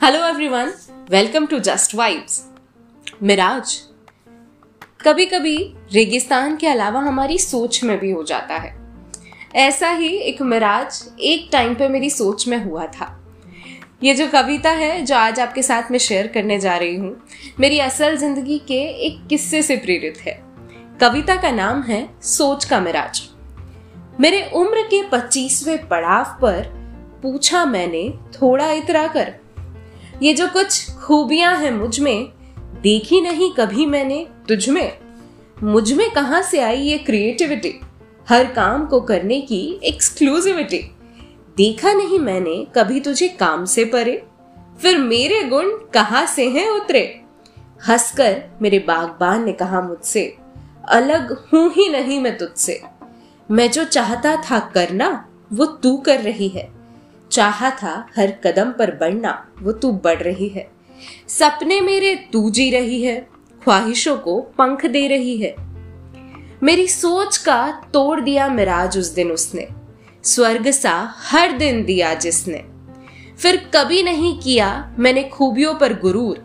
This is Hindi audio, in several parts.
Hello everyone welcome to just vibes mirage कभी कभी रेगिस्तान के अलावा हमारी सोच में भी हो जाता है। ऐसा ही एक मिराज एक टाइम पे मेरी सोच में हुआ था। ये जो कविता है, जो आज आपके साथ में शेयर करने जा रही हूँ, मेरी असल ज़िंदगी के एक किस्से से प्रेरित है। कविता का नाम है सोच का मिराज। मेरे उम्र के पच्चीसवें पड़ाव पर पूछा मैंने, थोड़ा इतरा कर। ये जो कुछ खूबियाँ हैं मुझमें, देखी नहीं कभी मैंने तुझ में। मुझमें कहा से आई ये क्रिएटिविटी हर काम को करने की एक्सक्लूसिविटी देखा नहीं मैंने कभी तुझे काम से परे। फिर मेरे गुण कहा से हैं उतरे? हंसकर मेरे बागबान ने कहा मुझसे, अलग हूँ ही नहीं मैं तुझसे। मैं जो चाहता था करना, वो तू कर रही है। चाहा था हर कदम पर बढ़ना, वो तू बढ़ रही है। सपने मेरे तू जी रही है, ख्वाहिशों को पंख दे रही है। मेरी सोच का तोड़ दिया मिराज उस दिन उसने, स्वर्ग सा हर दिन दिया जिसने। फिर कभी नहीं किया मैंने खूबियों पर गुरूर,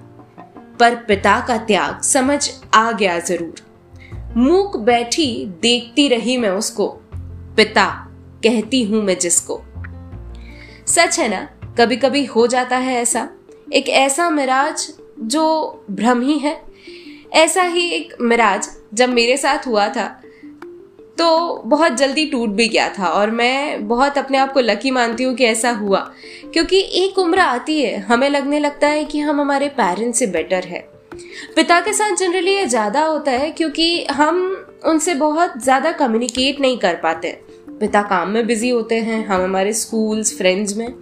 पर पिता का त्याग समझ आ गया ज़रूर। मूक बैठी देखती रही मैं उसको, पिता, कहती हूँ मैं जिसको। सच है ना? कभी कभी हो जाता है ऐसा। एक ऐसा मिराज जो भ्रम ही। है ऐसा ही एक मिराज जब मेरे साथ हुआ था तो बहुत जल्दी टूट भी गया था और मैं बहुत अपने आप को लकी मानती हूँ कि ऐसा हुआ। क्योंकि एक उम्र आती है, हमें लगने लगता है कि हम हमारे पेरेंट्स से बेटर है। पिता के साथ जनरली ये ज़्यादा होता है क्योंकि हम उनसे बहुत ज़्यादा कम्युनिकेट नहीं कर पाते। पिता काम में बिज़ी होते हैं, हम हमारे स्कूल्स फ्रेंड्स में।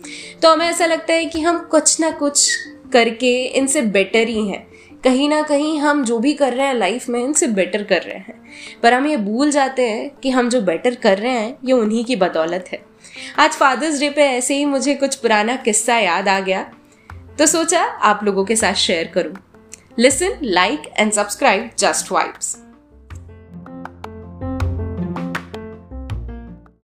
तो हमें ऐसा लगता है कि हम कुछ ना कुछ करके इनसे बेटर ही हैं। कहीं ना कहीं हम जो भी कर रहे हैं लाइफ में इनसे बेटर कर रहे हैं। पर हम ये भूल जाते हैं कि हम जो बेटर कर रहे हैं, ये उन्हीं की बदौलत है। आज फादर्स डे पे ऐसे ही मुझे कुछ पुराना किस्सा याद आ गया। तो सोचा आप लोगों के साथ शेयर करूँ। Listen like and subscribe just vibes